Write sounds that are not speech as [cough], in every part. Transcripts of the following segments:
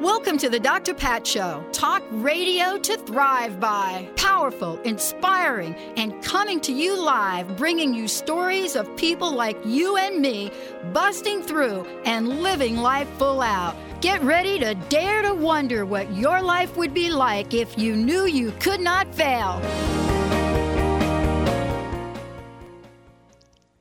Welcome to the Dr. Pat Show. Talk radio to thrive by. Powerful, inspiring, and coming to you live, bringing you stories of people like you and me busting through and living life full out. Get ready to dare to wonder what your life would be like if you knew you could not fail.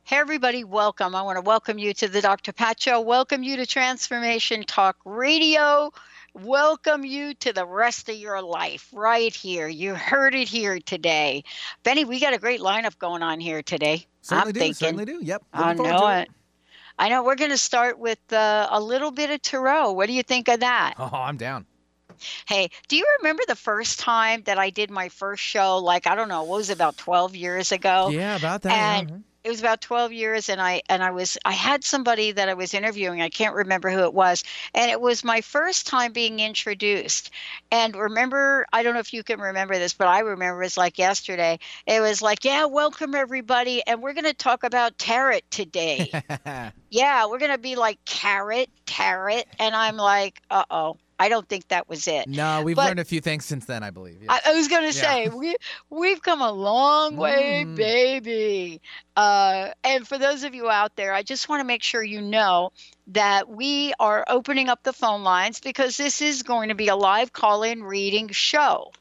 Hey, everybody, welcome. I want to welcome you to the Dr. Pat Show. Welcome you to Transformation Talk Radio. Welcome you to the rest of your life right here. You heard it here today. Benny, we got a great lineup going on here today. Certainly I'm do. thinking. Certainly do. Yep. I know it. I know. We're going to start with uh, a little bit of Tarot. What do you think of that? Oh, I'm down. Hey, do you remember the first time that I did my first show? Like, I don't know, what was it, about 12 years ago? Yeah, about that. yeah. It was about 12 years and i and i was i had somebody that i was interviewing i can't remember who it was and it was my first time being introduced. And remember i don't know if you can remember this but i remember it's like yesterday it was like yeah welcome everybody and we're going to talk about tarot today. [laughs] Yeah we're going to be like carrot tarot and i'm like uh-oh i don't think that was it no, we've But- learned a few things since then, I believe. I, yes. I was gonna say we we've come a long way, Mm. baby. Uh, and for those of you out there, I just want to make sure you know that we are opening up the phone lines because this is going to be a live call-in reading show.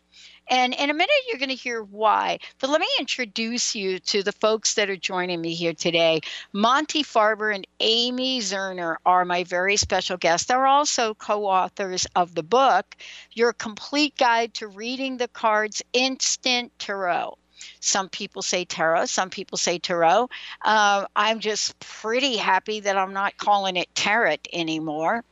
And in a minute, you're going to hear why. But let me introduce you to the folks that are joining me here today. Monte Farber and Amy Zerner are my very special guests. They're also co authors of the book, Your Complete Guide to Reading the Cards Instant Tarot. Some people say tarot, some people say tarot. Uh, I'm just pretty happy that I'm not calling it tarot anymore.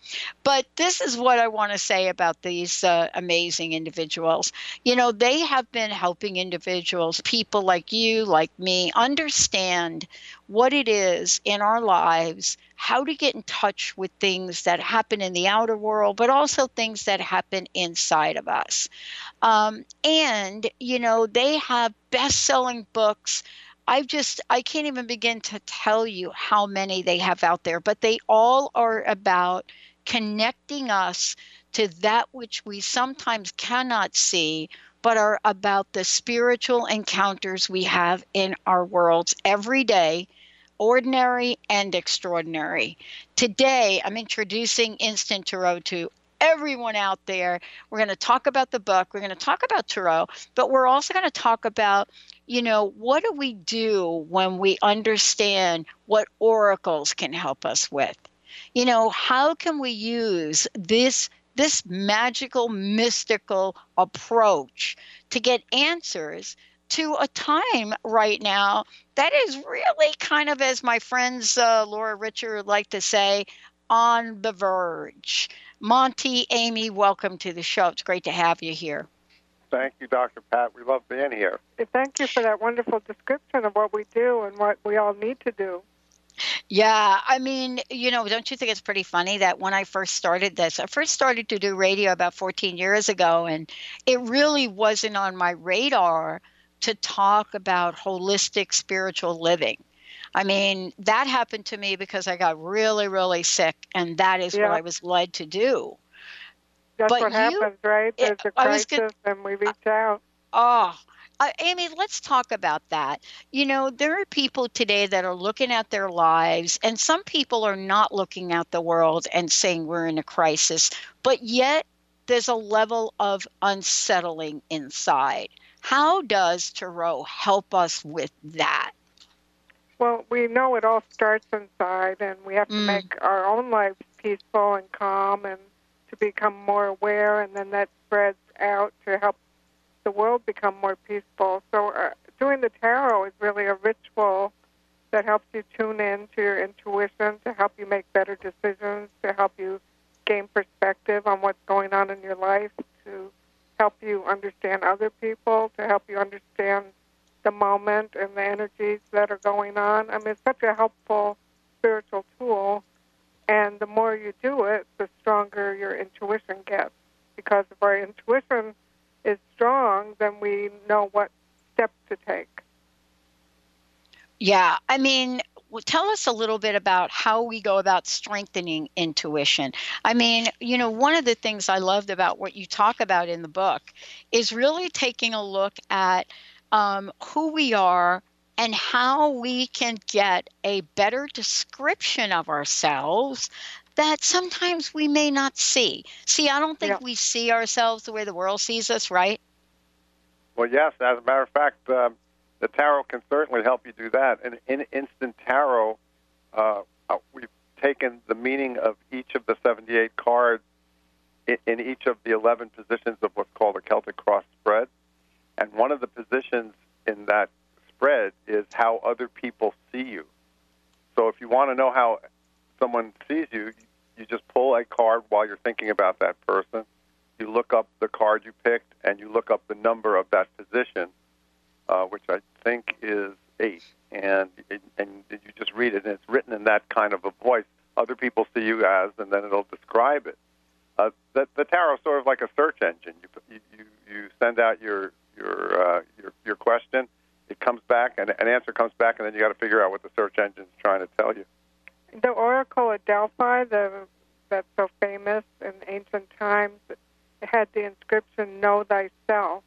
But this is what I want to say about these uh, amazing individuals. You know, they have been helping individuals, people like you, like me, understand what it is in our lives, how to get in touch with things that happen in the outer world, but also things that happen inside of us. Um, and, you know, they have best selling books. I've just, I can't even begin to tell you how many they have out there, but they all are about connecting us to that which we sometimes cannot see, but are about the spiritual encounters we have in our worlds every day, ordinary and extraordinary. Today, I'm introducing Instant Tarot to everyone out there. We're going to talk about the book, we're going to talk about Tarot, but we're also going to talk about you know, what do we do when we understand what oracles can help us with? You know, how can we use this this magical mystical approach to get answers to a time right now that is really kind of as my friends uh, Laura Richard like to say on the verge. Monte, Amy, welcome to the show. It's great to have you here. Thank you, Dr. Pat. We love being here. Thank you for that wonderful description of what we do and what we all need to do. Yeah, I mean, you know, don't you think it's pretty funny that when I first started this, I first started to do radio about 14 years ago, and it really wasn't on my radar to talk about holistic spiritual living. I mean, that happened to me because I got really, really sick, and that is Yeah. what I was led to do. That's But what you- happens, right? There's a I was crisis, good- and we reach out. Oh, uh, Amy, let's talk about that. You know, there are people today that are looking at their lives, and some people are not looking at the world and saying we're in a crisis, but yet there's a level of unsettling inside. How does Tarot help us with that? Well, we know it all starts inside, and we have to Mm. make our own lives peaceful and calm and to become more aware, and then that spreads out to help the world become more peaceful. So, uh, doing the tarot is really a ritual that helps you tune in to your intuition, to help you make better decisions, to help you gain perspective on what's going on in your life, to help you understand other people, to help you understand the moment and the energies that are going on. I mean, it's such a helpful spiritual tool. And the more you do it, the stronger your intuition gets. Because if our intuition is strong, then we know what steps to take. Yeah, I mean, tell us a little bit about how we go about strengthening intuition. I mean, you know, one of the things I loved about what you talk about in the book is really taking a look at um, who we are and how we can get a better description of ourselves that sometimes we may not see. See, I don't think Yeah. we see ourselves the way the world sees us, right? Well, yes. As a matter of fact, um, the tarot can certainly help you do that. And in Instant Tarot, uh, uh, we've taken the meaning of each of the 78 cards in, in each of the 11 positions of what's called a Celtic cross spread. And one of the positions in that spread is how other people see you. So if you want to know how someone sees you, you just pull a card while you're thinking about that person. You look up the card you picked, and you look up the number of that position, uh, which I think is eight. And and you just read it, and it's written in that kind of a voice. Other people see you as, and then it'll describe it. Uh, the, the tarot is sort of like a search engine. You you you send out your your uh, your your question, it comes back, and an answer comes back, and then you got to figure out what the search engine's trying to tell you. The Oracle at Delphi, the that's so famous in ancient times, had the inscription "Know thyself,"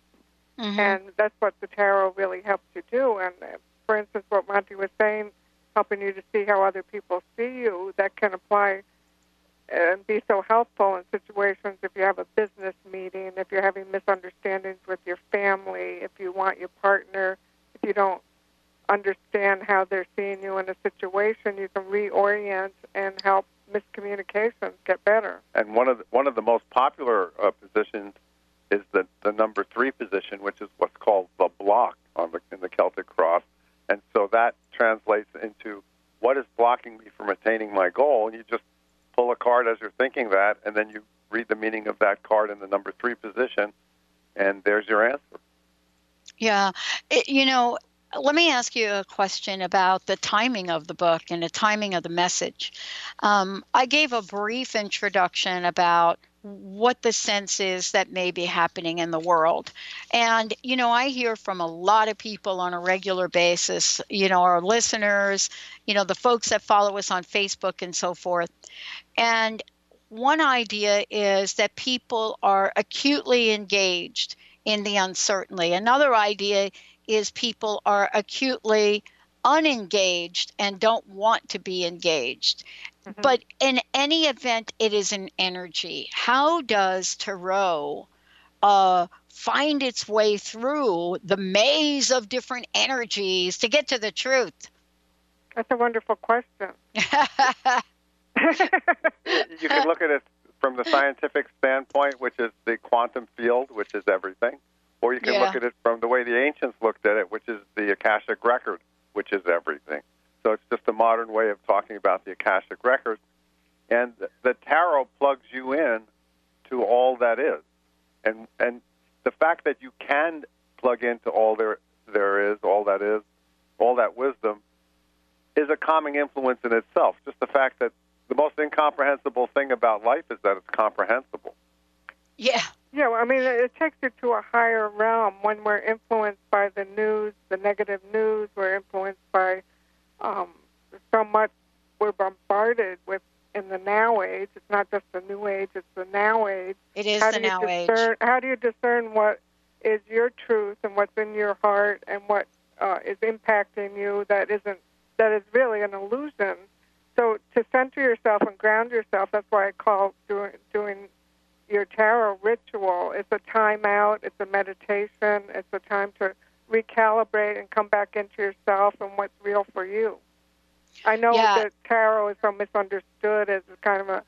Mhm. and that's what the tarot really helps you do. And uh, for instance, what Monte was saying, helping you to see how other people see you, that can apply and be so helpful in situations if you have a business meeting, if you're having misunderstandings with your family, if you want your partner, if you don't understand how they're seeing you in a situation, you can reorient and help miscommunications get better. And one of the, one of the most popular uh, positions is the the number three position, which is what's called the block on the in the Celtic cross, and so that translates into what is blocking me from attaining my goal. And you just pull a card as you're thinking that, and then you read the meaning of that card in the number three position, and there's your answer. Yeah. It, you know, let me ask you a question about the timing of the book and the timing of the message. Um, I gave a brief introduction about what the sense is that may be happening in the world. And, you know, I hear from a lot of people on a regular basis, you know, our listeners, you know, the folks that follow us on Facebook and so forth. And one idea is that people are acutely engaged in the uncertainty. Another idea is people are acutely unengaged and don't want to be engaged. Mhm. But in any event, it is an energy. How does tarot uh, find its way through the maze of different energies to get to the truth? That's a wonderful question. [laughs] [laughs] you can look at it from the scientific standpoint, which is the quantum field, which is everything, or you can Yeah. look at it from the way the ancients looked at it, which is the Akashic record, which is everything. So it's just a modern way of talking about the Akashic record. And the- the tarot plugs you in to all that is. And and the fact that you can plug into all there there is, all that is, all that wisdom is a calming influence in itself. Just the fact that the most incomprehensible thing about life is that it's comprehensible. yeah. Yeah, well, I mean, it takes you to a higher realm when we're influenced by the news, the negative news. We're influenced by um, so much. We're bombarded with in the now age. It's not just the new age; it's the now age. It is how the do you age. discern, How do you discern what is your truth and what's in your heart and what uh, is impacting you that isn't that is really an illusion? So to center yourself and ground yourself, that's why I call doing doing your tarot ritual. It's a time out. It's a meditation. It's a time to recalibrate and come back into yourself and what's real for you. I know Yeah. that tarot is so misunderstood as kind of a,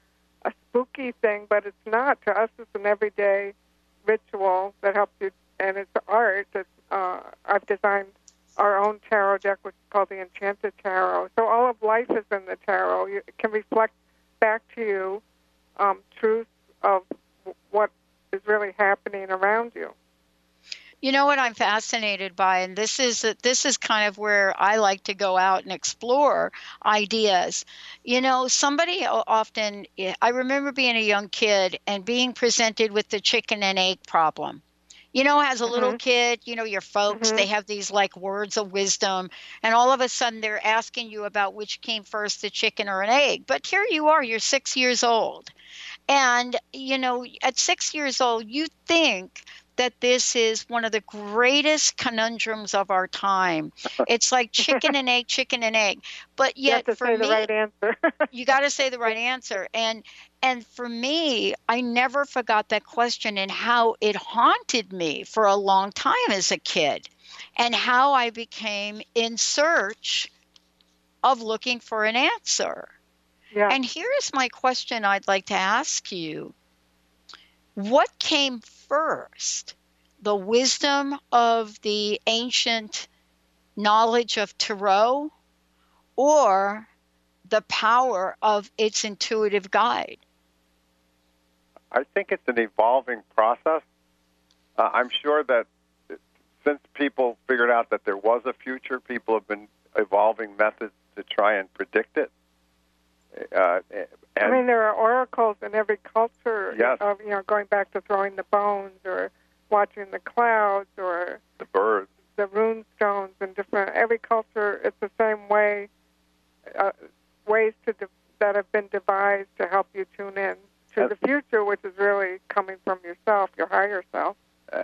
a spooky thing, but it's not. To us, it's an everyday ritual that helps you, and it's art. It's, uh, I've designed our own tarot deck, which is called the Enchanted Tarot. So all of life is in the tarot. You, it can reflect back to you um, truths of what is really happening around you. You know what I'm fascinated by, and this is this is kind of where I like to go out and explore ideas. You know, somebody often I remember being a young kid and being presented with the chicken and egg problem. You know, as a little Mhm. kid, you know, your folks, Mhm. they have these like words of wisdom, and all of a sudden they're asking you about which came first, the chicken or an egg. But here you are, you're six years old. And, you know, at six years old, you think that this is one of the greatest conundrums of our time. [laughs] It's like chicken and egg, chicken and egg. But you yet, to for say me, the right answer. [laughs] you got to say the right answer and and for me i never forgot that question and how it haunted me for a long time as a kid and how i became in search of looking for an answer yeah. and here's my question i'd like to ask you what came first the wisdom of the ancient knowledge of tarot or the power of its intuitive guide. I think it's an evolving process. Uh, I'm sure that since people figured out that there was a future, people have been evolving methods to try and predict it. Uh, and, I mean, there are oracles in every culture. Yes. Of you know, going back to throwing the bones or watching the clouds or the birds. the rune stones and different. Every culture, it's the same way. Uh, ways to de- that have been devised to help you tune in to And- the future, which is really coming from yourself, your higher self.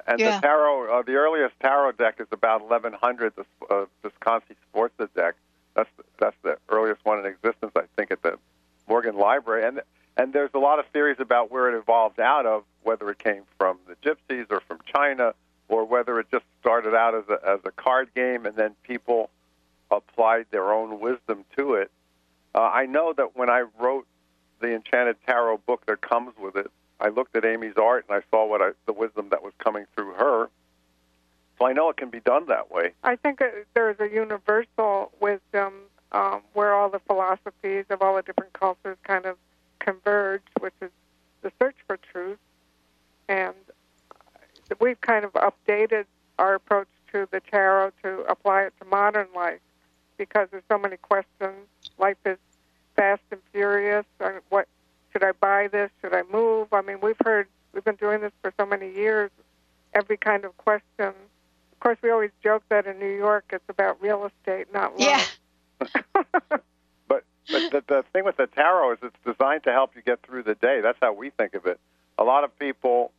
And Yeah. the tarot, uh, the earliest tarot deck is about 1100. The uh, Visconti Sforza deck. That's the, that's the earliest one in existence, I think, at the Morgan Library. And and there's a lot of theories about where it evolved out of, whether it came from the Gypsies or from China, or whether it just started out as a as a card game and then people applied their own wisdom to it. Uh, I know that when I wrote the Enchanted Tarot book that comes with it, I looked at Amy's art and I saw what I, the wisdom that was coming through her. So I know it can be done that way. I think uh, there's a universal wisdom um, where all the philosophies of all the different cultures kind of converge, which is the search for truth. And we've kind of updated our approach to the tarot to apply it to modern life because there's so many questions. Life is fast and furious. Uh, What should I buy this? Should I move? I mean, we've heard we've been doing this for so many years. Every kind of question. Of course, we always joke that in New York it's about real estate, not love. Yeah. [laughs] But but the, the thing with the tarot is it's designed to help you get through the day. That's how we think of it. A lot of people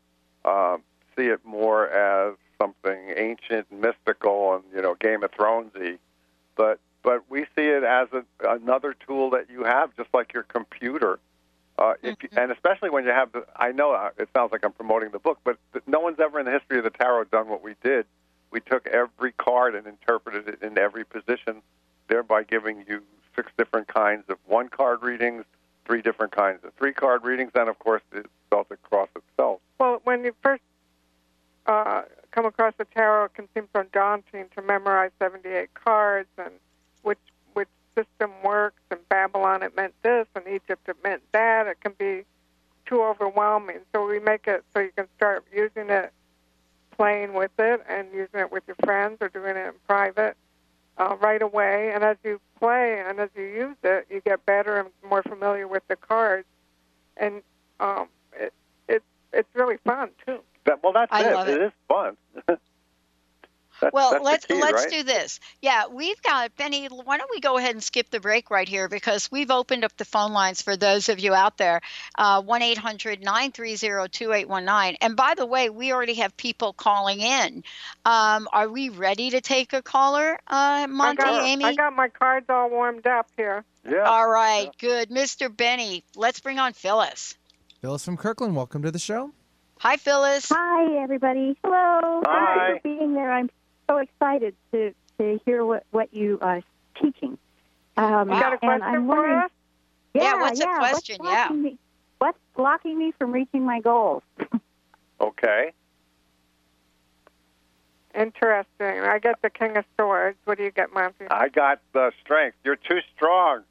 um, see it more as something ancient and mystical and you know Game of Thronesy, but but we see it as a, another tool that you have, just like your computer. Uh, if you, and especially when you have the, I know uh, it sounds like I'm promoting the book, but no one's ever in the history of the tarot done what we did. We took every card and interpreted it in every position, thereby giving you six different kinds of one card readings, three different kinds of three card readings, and of course the Celtic cross itself. Well, when you first uh, come across the tarot, it can seem so daunting to memorize 78 cards and which which system works. In Babylon, it meant this, and Egypt, it meant that. It can be too overwhelming. So we make it so you can start using it, playing with it, and using it with your friends or doing it in private uh, right away. And as you play and as you use it, you get better and more familiar with the cards, and um, it, it it's really fun too. That, well, that's I it. love it. It is fun. [laughs] That's- Well, that's let's key, let's right? do this. Yeah, we've got Benny. Why don't we go ahead and skip the break right here because we've opened up the phone lines for those of you out there. Uh, One 2819 And by the way, we already have people calling in. Um, are we ready to take a caller, uh, Monte, I got, Amy? I got my cards all warmed up here. Yeah. All right, good, Mr. Benny. Let's bring on Phyllis. Phyllis from Kirkland, welcome to the show. Hi, Phyllis. Hi, everybody. Hello. Hi. Thanks for being there. I'm so excited to to hear what what you are teaching. Um, You got a question I'm for us? Yeah, Yeah, what's the yeah, question? What's Yeah. blocking Me, what's blocking me from reaching my goals? [laughs] Okay. Interesting. I get the King of Swords. What do you get, Monte? I got the strength. You're too strong.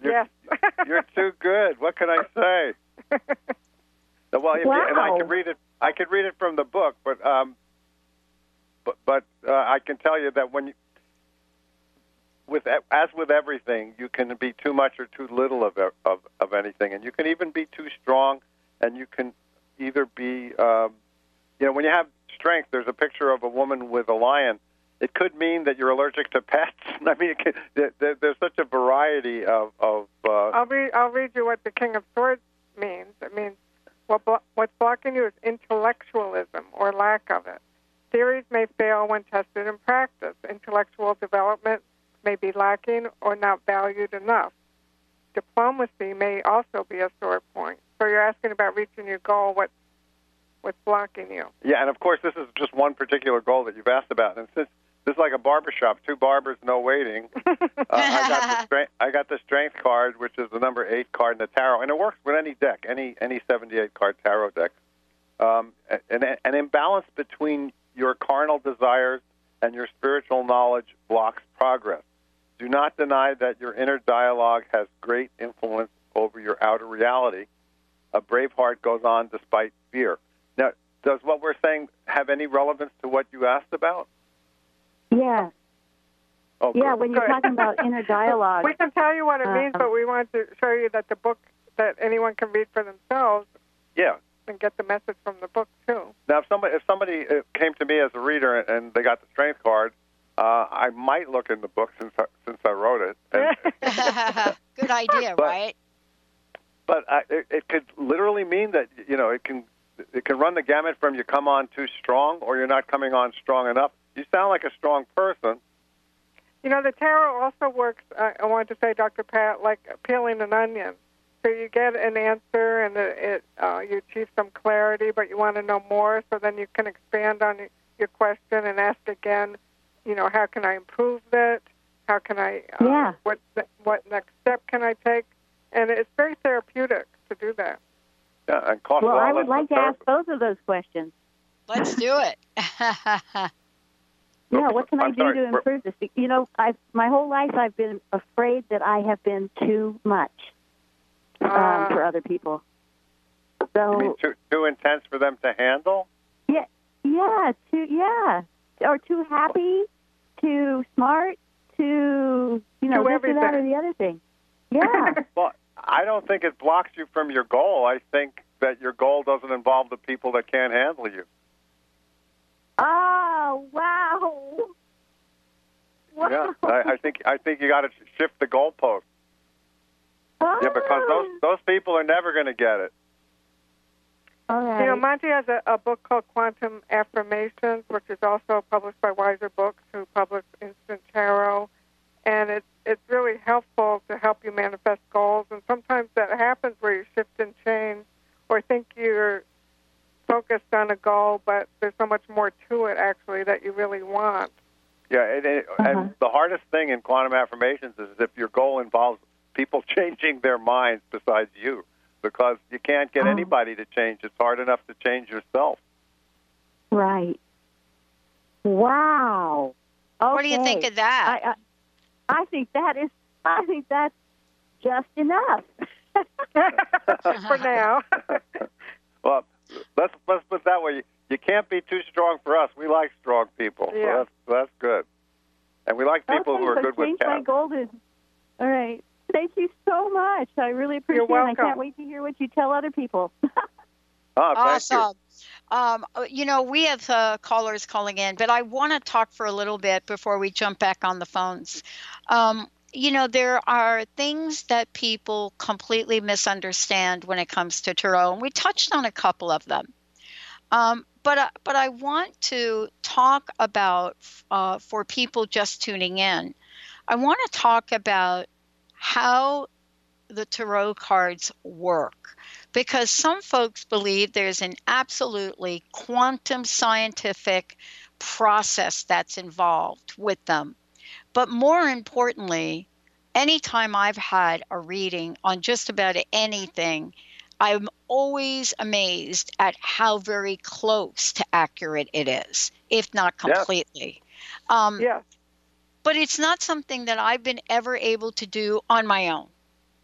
You're, yes. [laughs] you're too good. What can I say? [laughs] well, if you, and I Wow. could read it. I could read it from the book, but um, but but uh, I can tell you that when you, with as with everything, you can be too much or too little of of of anything, and you can even be too strong, and you can either be, um, you know, when you have strength. There's a picture of a woman with a lion. It could mean that you're allergic to pets. [laughs] I mean, it there, there- there's such a variety of of. Uh, I'll read. I'll read you what the King of Swords means. It means what blo- what's blocking you is intellectualism or lack of it. Theories may fail when tested in practice. Intellectual development may be lacking or not valued enough. Diplomacy may also be a sore point. So you're asking about reaching your goal. What what's blocking you? Yeah, and of course, this is just one particular goal that you've asked about. And since this is like a barber shop, two barbers, no waiting. [laughs] Uh, I got the strength. I got the strength card, which is the number eight card in the tarot, and it works with any deck, any any seventy-eight card tarot deck. Um, an, an imbalance between your carnal desires and your spiritual knowledge blocks progress. Do not deny that your inner dialogue has great influence over your outer reality. A brave heart goes on despite fear. Now, does what we're saying have any relevance to what you asked about? Yeah, Oh, yeah. good. When you're talking about inner dialogue, [laughs] We can tell you what it means, Uh, but we want to show you that the book that anyone can read for themselves yeah. And get the message from the book too. Now, if somebody if somebody uh, came to me as a reader and they got the strength card, uh, I might look in the book since I, since I wrote it. [laughs] And, [laughs] Good idea, But- right? but I, it, it could literally mean that you know it can it can run the gamut from you come on too strong or you're not coming on strong enough. You sound like a strong person. You know, the tarot also works, uh, I wanted to say, Dr. Pat, like peeling an onion. So you get an answer and it, it uh, you achieve some clarity, but you want to know more, so then you can expand on your question and ask again, you know, how can I improve it? How can I, uh, Yeah. what, what next step can I take? And it's very therapeutic to do that. Yeah, and cost well, I would like to ask both of those questions. Let's do it. [laughs] Yeah, what can I I'm do sorry, to improve this? You know, I've my whole life I've been afraid that I have been too much um, Uh, for other people. You So mean too too intense for them to handle? yeah, yeah, too yeah, or too happy, too smart, too you know Too this or that or the other thing. [laughs] Yeah, Well, I don't think it blocks you from your goal. I think that your goal doesn't involve the people that can't handle you. oh wow, wow. Yeah, I, I think I think you got to shift the goalpost. Yeah, because those those people are never going to get it. All right. You know, Monte has a, a book called Quantum Affirmations, which is also published by Weiser Books, who publish Instant Tarot, and it's it's really helpful to help you manifest goals. And sometimes that happens where you shift and change, or think you're focused on a goal, but there's so much more to it actually that you really want. Yeah, and, and, Uh-huh. and the hardest thing in quantum affirmations is if your goal involves people [laughs] changing their minds besides you, because you can't get Oh. anybody to change. It's hard enough to change yourself. Right. Wow. Okay. What do you think of that? I, I I think that is I think that's just enough. [laughs] For now. [laughs] Well, let's let's put it that way. You, you can't be too strong for us. We like strong people. Yeah. So that's that's good. And we like people okay, who are so good with change my cats. golden. All right. Thank you so much. I really appreciate it. I can't wait to hear what you tell other people. [laughs] Oh, thank you. awesome. Um, uh, you know, we have uh, callers calling in, but I want to talk for a little bit before we jump back on the phones. Um, you know, there are things that people completely misunderstand when it comes to tarot, and we touched on a couple of them. Um, but uh, but I want to talk about uh, for people just tuning in. I want to talk about how the tarot cards work because some folks believe there's an absolutely quantum scientific process that's involved with them. But more importantly, anytime I've had a reading on just about anything, I'm always amazed at how very close to accurate it is, if not completely. Yeah. Um, yeah. But it's not something that I've been ever able to do on my own,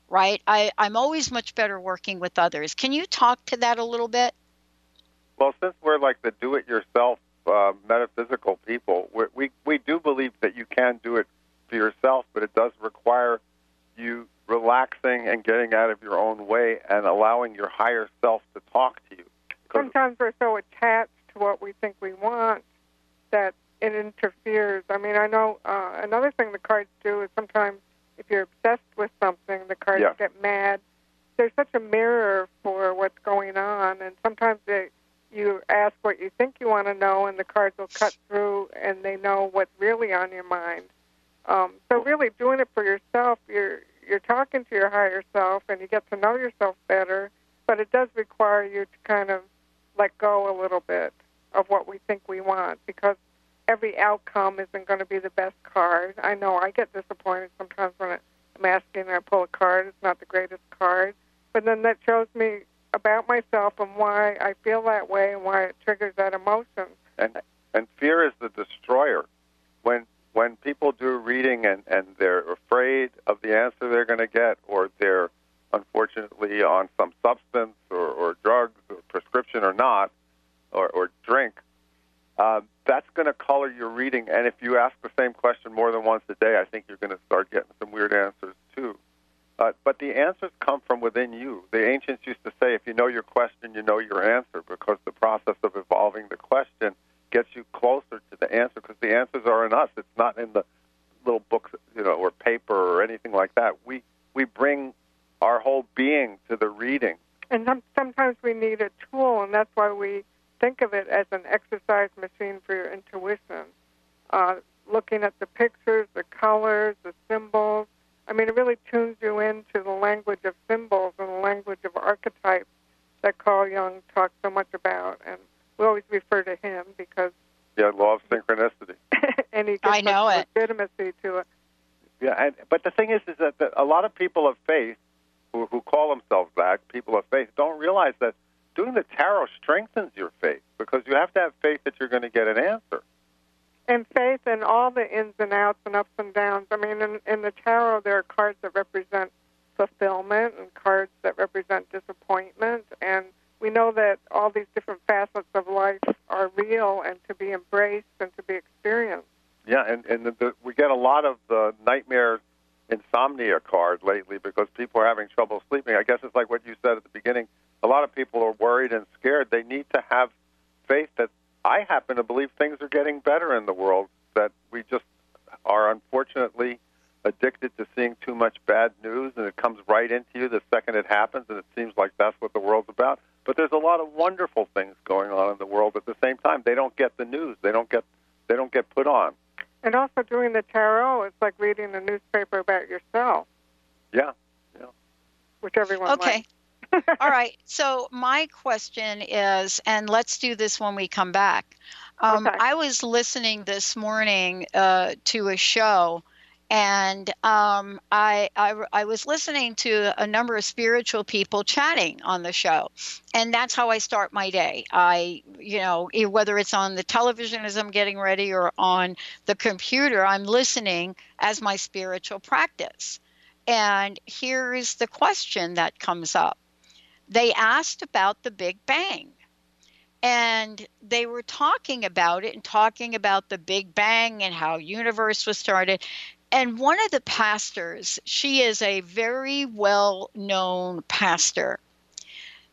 right? I, I'm always much better working with others. Can you talk to that a little bit? Well, since we're like the do it yourself uh, metaphysical people, we, we, we do believe that you can do it for yourself, but it does require you relaxing and getting out of your own way and allowing your higher self to talk to you. Sometimes we're so attached to what we think we want that it interferes. I mean, I know uh, another thing the cards do is sometimes if you're obsessed with something, the cards yeah. get mad. There's such a mirror for what's going on, and sometimes they, you ask what you think you want to know, and the cards will cut through, and they know what's really on your mind. Um, so really, doing it for yourself, you're you're talking to your higher self, and you get to know yourself better. But it does require you to kind of let go a little bit of what we think we want, because every outcome isn't going to be the best card. I know I get disappointed sometimes when I'm asking and I pull a card. It's not the greatest card, but then that shows me about myself and why I feel that way and why it triggers that emotion. And and fear is the destroyer. When when people do reading and, and they're afraid of the answer they're going to get, or they're unfortunately on some substance or, or drugs or prescription or not, or, or drink, uh, that's going to color your reading. And if you ask the same question more than once a day, I think you're going to start getting some weird answers too. Uh, but the answers come from within you. The ancients used to say, if you know your question, you know your answer, because the process of evolving the question gets you closer to the answer, because the answers are in us. It's not in the little books, you know, or paper or anything like that. We we bring our whole being to the reading. And sometimes we need a tool, and that's why we think of it as an exercise machine for your intuition. Uh, looking at the pictures, the colors, the symbols. I mean, it really tunes you into the language of symbols and the language of archetypes that Carl Jung talks so much about. And we always refer to him because. Yeah, law of synchronicity. [laughs] and he gives I know it. legitimacy to it. Yeah, and, but the thing is, is that the, a lot of people of faith who, who call themselves that, people of faith, don't realize that doing the tarot strengthens your faith because you have to have faith that you're going to get an answer. And faith in all the ins and outs and ups and downs. I mean, in, in the tarot, there are cards that represent fulfillment and cards that represent disappointment. And we know that all these different facets of life are real and to be embraced and to be experienced. Yeah, and, and the, the, we get a lot of the nightmare insomnia card lately because people are having trouble sleeping. I guess it's like what you said at the beginning a lot of people are worried and scared. They need to have faith that I happen to believe things are getting better in the world, that we just are unfortunately addicted to seeing too much bad news and it comes right into you the second it happens and it seems like that's what the world's about. But there's a lot of wonderful things going on in the world at the same time. They don't get the news. They don't get they don't get put on. And also doing the tarot is like reading a newspaper about yourself. Yeah. Yeah. Which everyone Okay. likes. [laughs] All right. So my question is, and let's do this when we come back. Um, Okay. I was listening this morning uh, to a show, and um, I, I I was listening to a number of spiritual people chatting on the show, and that's how I start my day. I you know whether it's on the television as I'm getting ready or on the computer, I'm listening as my spiritual practice. And here's the question that comes up they asked about the Big Bang. And they were talking about it and talking about the Big Bang and how universe was started. And one of the pastors, she is a very well-known pastor,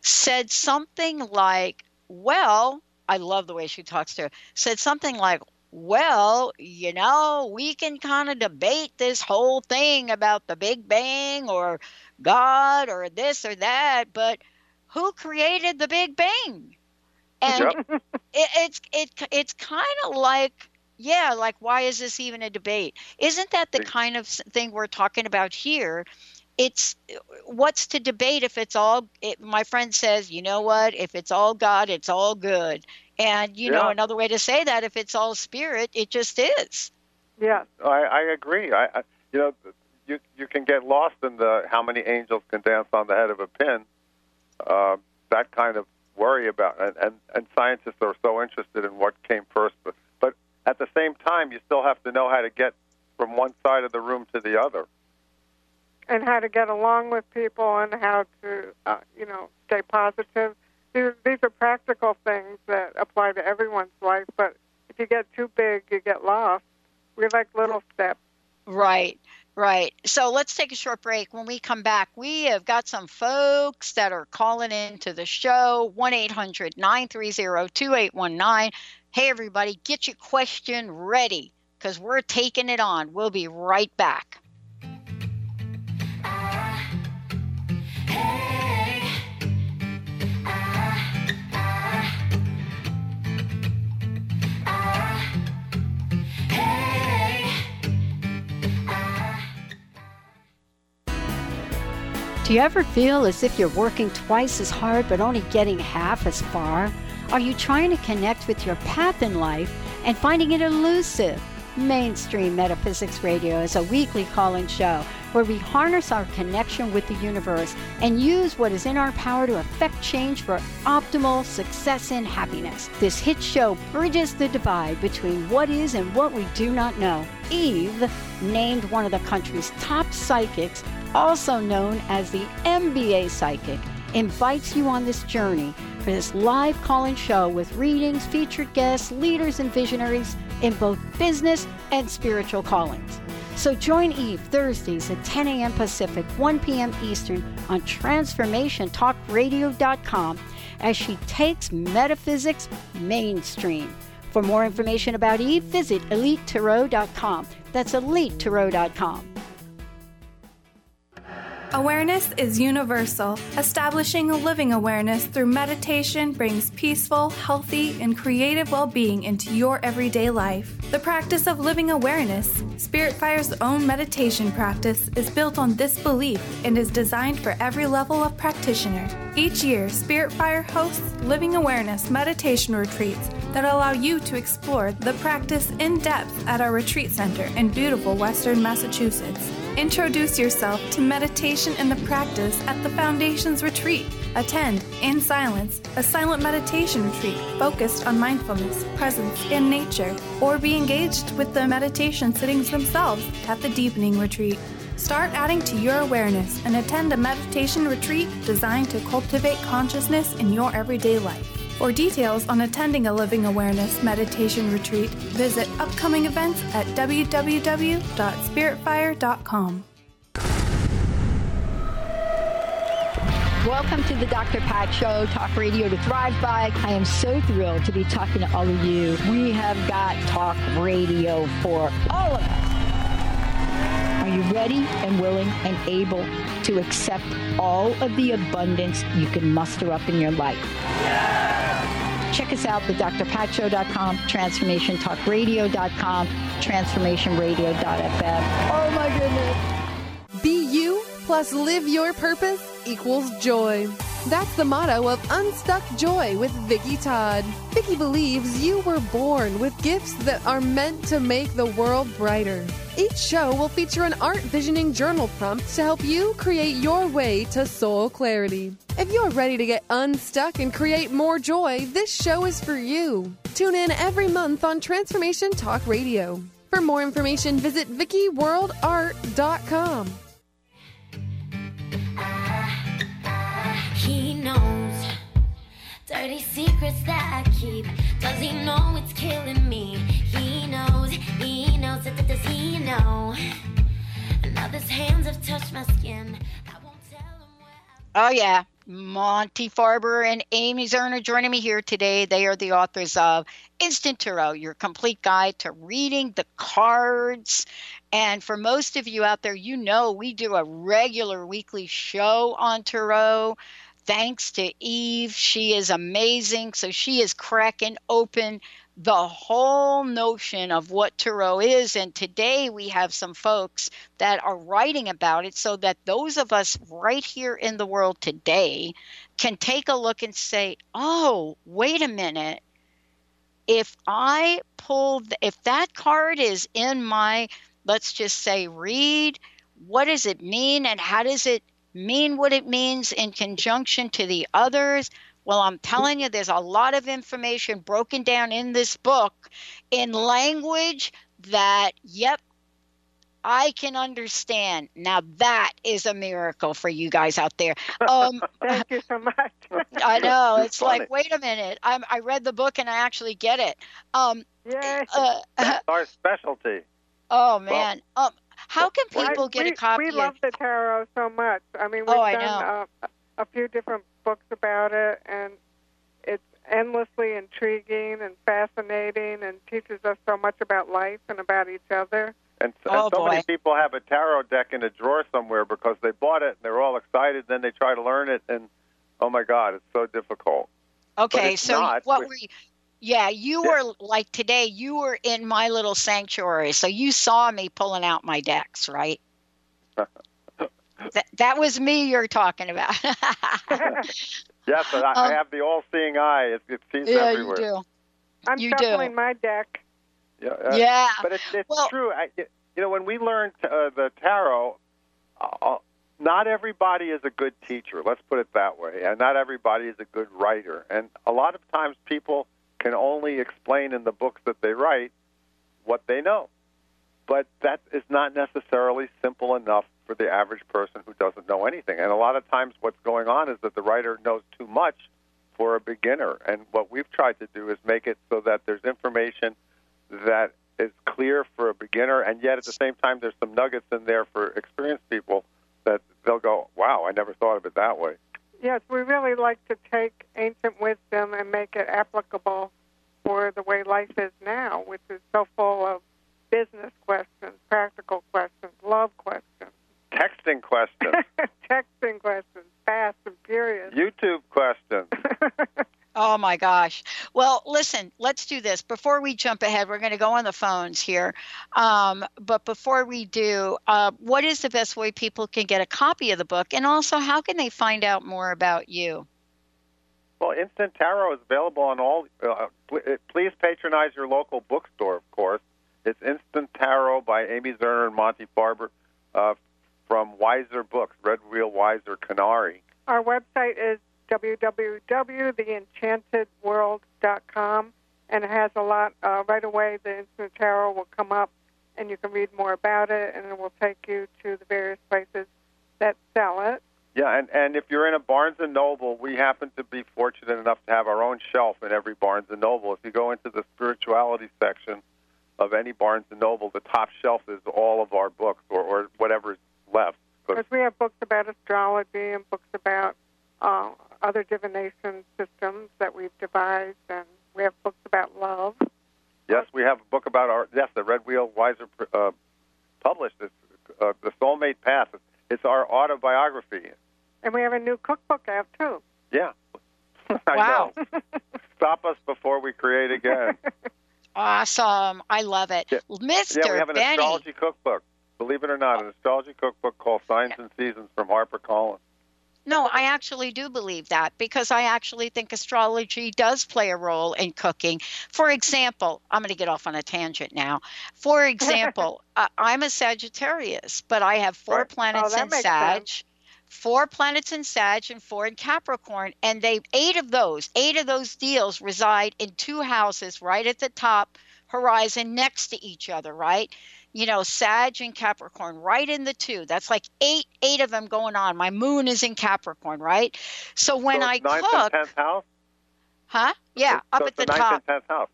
said something like, "Well, I love the way she talks to her. Said something like, well, you know, we can kind of debate this whole thing about the Big Bang or God or this or that, but who created the Big Bang? And Yep. it, it's it it's kind of like yeah, like why is this even a debate? Isn't that the kind of thing we're talking about here? It's what's to debate if it's all. It, my friend says, you know what? If it's all God, it's all good. And you know, another way to say that, if it's all spirit, it just is. Yeah, I, I agree. I, I you know you you can get lost in the how many angels can dance on the head of a pin. Uh, that kind of worry about and, and and scientists are so interested in what came first, but but at the same time, you still have to know how to get from one side of the room to the other. And how to get along with people and how to, uh, you know, stay positive. These, these are practical things that apply to everyone's life, but if you get too big, you get lost. We like little steps. Right. Right. So let's take a short break. When we come back, we have got some folks that are calling in to the show 1 800 930 2819. Hey, everybody, get your question ready because we're taking it on. We'll be right back. Do you ever feel as if you're working twice as hard but only getting half as far? Are you trying to connect with your path in life and finding it elusive? Mainstream Metaphysics Radio is a weekly call in show where we harness our connection with the universe and use what is in our power to affect change for optimal success and happiness. This hit show bridges the divide between what is and what we do not know. Eve, named one of the country's top psychics, also known as the MBA Psychic, invites you on this journey for this live call in show with readings, featured guests, leaders, and visionaries in both business and spiritual callings. So join Eve Thursdays at 10 a.m. Pacific, 1 p.m. Eastern on TransformationTalkRadio.com as she takes metaphysics mainstream. For more information about Eve, visit EliteTarot.com. That's EliteTarot.com. Awareness is universal. Establishing a living awareness through meditation brings peaceful, healthy, and creative well being into your everyday life. The practice of living awareness, Spirit Fire's own meditation practice, is built on this belief and is designed for every level of practitioner. Each year, Spirit Fire hosts living awareness meditation retreats that allow you to explore the practice in depth at our retreat center in beautiful Western Massachusetts. Introduce yourself to meditation and the practice at the Foundation's retreat. Attend, in silence, a silent meditation retreat focused on mindfulness, presence, and nature, or be engaged with the meditation sittings themselves at the Deepening Retreat. Start adding to your awareness and attend a meditation retreat designed to cultivate consciousness in your everyday life. For details on attending a Living Awareness meditation retreat, visit upcoming events at www.spiritfire.com. Welcome to the Dr. Pat Show, Talk Radio to Thrive By. I am so thrilled to be talking to all of you. We have got talk radio for all of us. Are you ready and willing and able to accept all of the abundance you can muster up in your life? Check us out, thedrpatshow.com, transformationtalkradio.com, transformationradio.fm. Oh my goodness. Be you plus live your purpose equals joy. That's the motto of Unstuck Joy with Vicki Todd. Vicki believes you were born with gifts that are meant to make the world brighter. Each show will feature an art visioning journal prompt to help you create your way to soul clarity. If you're ready to get unstuck and create more joy, this show is for you. Tune in every month on Transformation Talk Radio. For more information, visit VickiWorldArt.com. dirty secrets that I keep. Does he know it's killing me? He knows, he knows. That does he know? Now his hands have touched my skin. Oh, yeah. Monte Farber and Amy Zerner joining me here today. They are the authors of Instant Tarot, your complete guide to reading the cards. And for most of you out there, you know we do a regular weekly show on Tarot. Thanks to Eve. She is amazing. So she is cracking open the whole notion of what Tarot is. And today we have some folks that are writing about it so that those of us right here in the world today can take a look and say, oh, wait a minute. if I pull, if that card is in my, let's just say, read, what does it mean and how does it mean what it means in conjunction to the others? Well, I'm telling you, there's a lot of information broken down in this book in language that, yep, I can understand. Now that is a miracle for you guys out there. [laughs] Um, Thank you so much. [laughs] I know. It's like, wait a minute. I'm, I read the book and I actually get it. Um, Yay. uh, That's our specialty. [laughs] oh man. Um, how can Well, people get we, a copy? We of, love the tarot so much. I mean, we've Oh, I done know. Uh, a few different books about it, and it's endlessly intriguing and fascinating, and teaches us so much about life and about each other. And, so- Oh, and so many people have a tarot deck in a drawer somewhere because they bought it and they're all excited. Then they try to learn it, and oh my God, it's so difficult. okay, so not. what We- were you? Yeah, you were like today. You were in my little sanctuary, so you saw me pulling out my decks, right? [laughs] that, that was me you're talking about. [laughs] [laughs] Yes, and I, Um, I have the all-seeing eye. It, it sees yeah, everywhere. you do. I'm You do. shuffling my deck. Yeah, uh, yeah. but it's, it's Well- true. I, you know, when we learned uh, the tarot, uh, not everybody is a good teacher. Let's put it that way, and not everybody is a good writer. And a lot of times, people can only explain in the books that they write what they know, but that is not necessarily simple enough for the average person who doesn't know anything. And a lot of times, what's going on is that the writer knows too much for a beginner. And what we've tried to do is make it so that there's information that is clear for a beginner, and yet at the same time, there's some nuggets in there for experienced people that they'll go, "Wow, I never thought of it that way." Yes, we really like to take ancient wisdom and make it applicable for the way life is now, which is so full of business questions, practical questions, love questions, Texting questions, [laughs] texting questions, fast and furious. YouTube questions. [laughs] Oh my gosh. Well, listen, let's do this. Before we jump ahead, we're going to go on the phones here. Um, but before we do, uh, what is the best way people can get a copy of the book? And also, how can they find out more about you? Well, Instant Tarot is available on all. Uh, uh, please patronize your local bookstore, of course. It's Instant Tarot by Amy Zerner and Monte Farber uh, from Weiser Books, Red Wheel Weiser Conari. Our website is www.theenchantedworld.com, and it has a lot. Uh, right away, the Instant Tarot will come up, and you can read more about it, and it will take you to the various places that sell it. Yeah, and, and if you're in a Barnes and Noble, we happen to be fortunate enough to have our own shelf in every Barnes and Noble. If you go into the spirituality section of any Barnes and Noble, the top shelf is all of our books or, or whatever's left. Because we have books about astrology and books about uh, other divination systems that we've devised, and we have books about love. Yes, we have a book about our yes, the Red Wheel Weiser uh, published. It's uh, the Soulmate Path. It's our autobiography. And we have a new cookbook out, too. Yeah, [laughs] I Wow. Stop us before we create again. [laughs] Awesome. I love it. Yeah. Mr. Yeah, we have an Benny. astrology cookbook. Believe it or not, an astrology cookbook called Signs and Seasons from HarperCollins. No, I actually do believe that because I actually think astrology does play a role in cooking. For example, I'm going to get off on a tangent now. For [laughs] example, uh, I'm a Sagittarius, but I have four Right. planets Oh, in Sag, sense. four planets in Sag, and four in Capricorn, and they eight of those, eight of those deals reside in two houses right at the top horizon next to each other, right? You know, Sag and Capricorn right in the two. That's like eight, eight of them going on. My moon is in Capricorn, right? So when so I it's ninth cook, and tenth house. huh? Yeah, so up at the ninth top, and tenth house.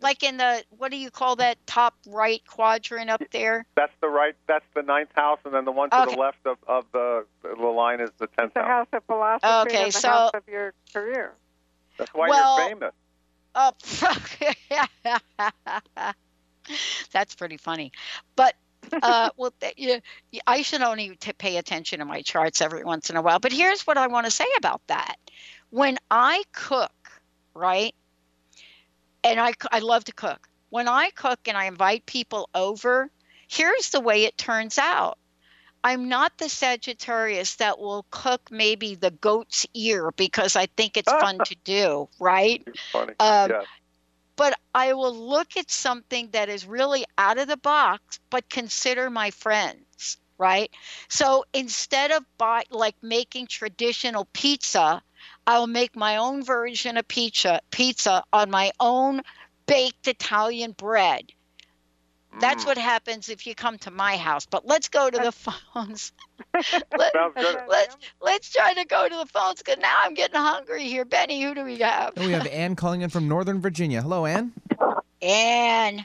like in the what do you call that top right quadrant up there? That's the right. That's the ninth house, and then the one to Okay. the left of, of the the line is the tenth house. The house. house of philosophy Okay, and the so- house of your career. That's why Well- you're famous. Oh, [laughs] [laughs] [laughs] that's pretty funny. But uh, well, yeah, yeah, I should only t- pay attention to my charts every once in a while. But here's what I want to say about that: when I cook, right, and I, I love to cook. When I cook and I invite people over, here's the way it turns out. I'm not the Sagittarius that will cook maybe the goat's ear because I think it's fun [laughs] to do, right? Funny. Um, yes. But I will look at something that is really out of the box, but consider my friends, right? So instead of buy, like making traditional pizza, I'll make my own version of pizza, pizza on my own baked Italian bread. That's Mm. what happens if you come to my house. But let's go to the [laughs] phones. [laughs] Let, Sounds good. let's let's try to go to the phones because now I'm getting hungry here. Benny, who do we have? We have Ann calling in from Northern Virginia. Hello, Ann. Ann.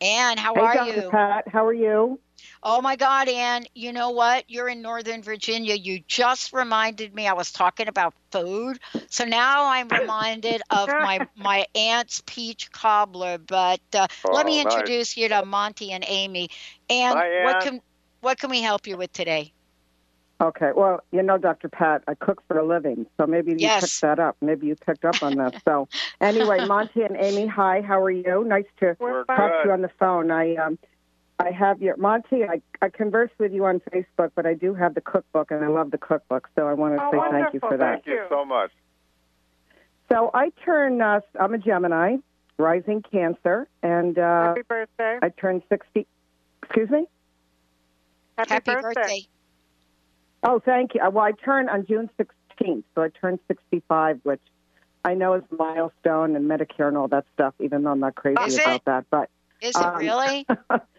Ann, how hey, are Dr. you? Pat, how are you? Oh my God, Ann, you know what? You're in Northern Virginia. You just reminded me I was talking about food. So now I'm [coughs] reminded of my, my aunt's peach cobbler. But uh, let me Oh, nice. introduce you to Monte and Amy. And Hi, what can what can we help you with today? Okay, well, you know, Dr. Pat, I cook for a living, so maybe you Yes. picked that up. Maybe you picked up on that. So, [laughs] anyway, Monte and Amy, hi, how are you? Nice to We're talk to you on the phone. I um, I have your Monte. I I converse with you on Facebook, but I do have the cookbook, and I love the cookbook. So I want to Oh, say thank you for that. Thank you so much. So I turn. Uh, I'm a Gemini, rising Cancer, and uh, Happy birthday. I turned sixty. Excuse me. Happy, birthday. Oh, thank you. Uh, Well, I turn on June 16th, so I turned 65, which I know is a milestone and Medicare and all that stuff, even though I'm not crazy Is about it? that. But Is it Um, really? [laughs]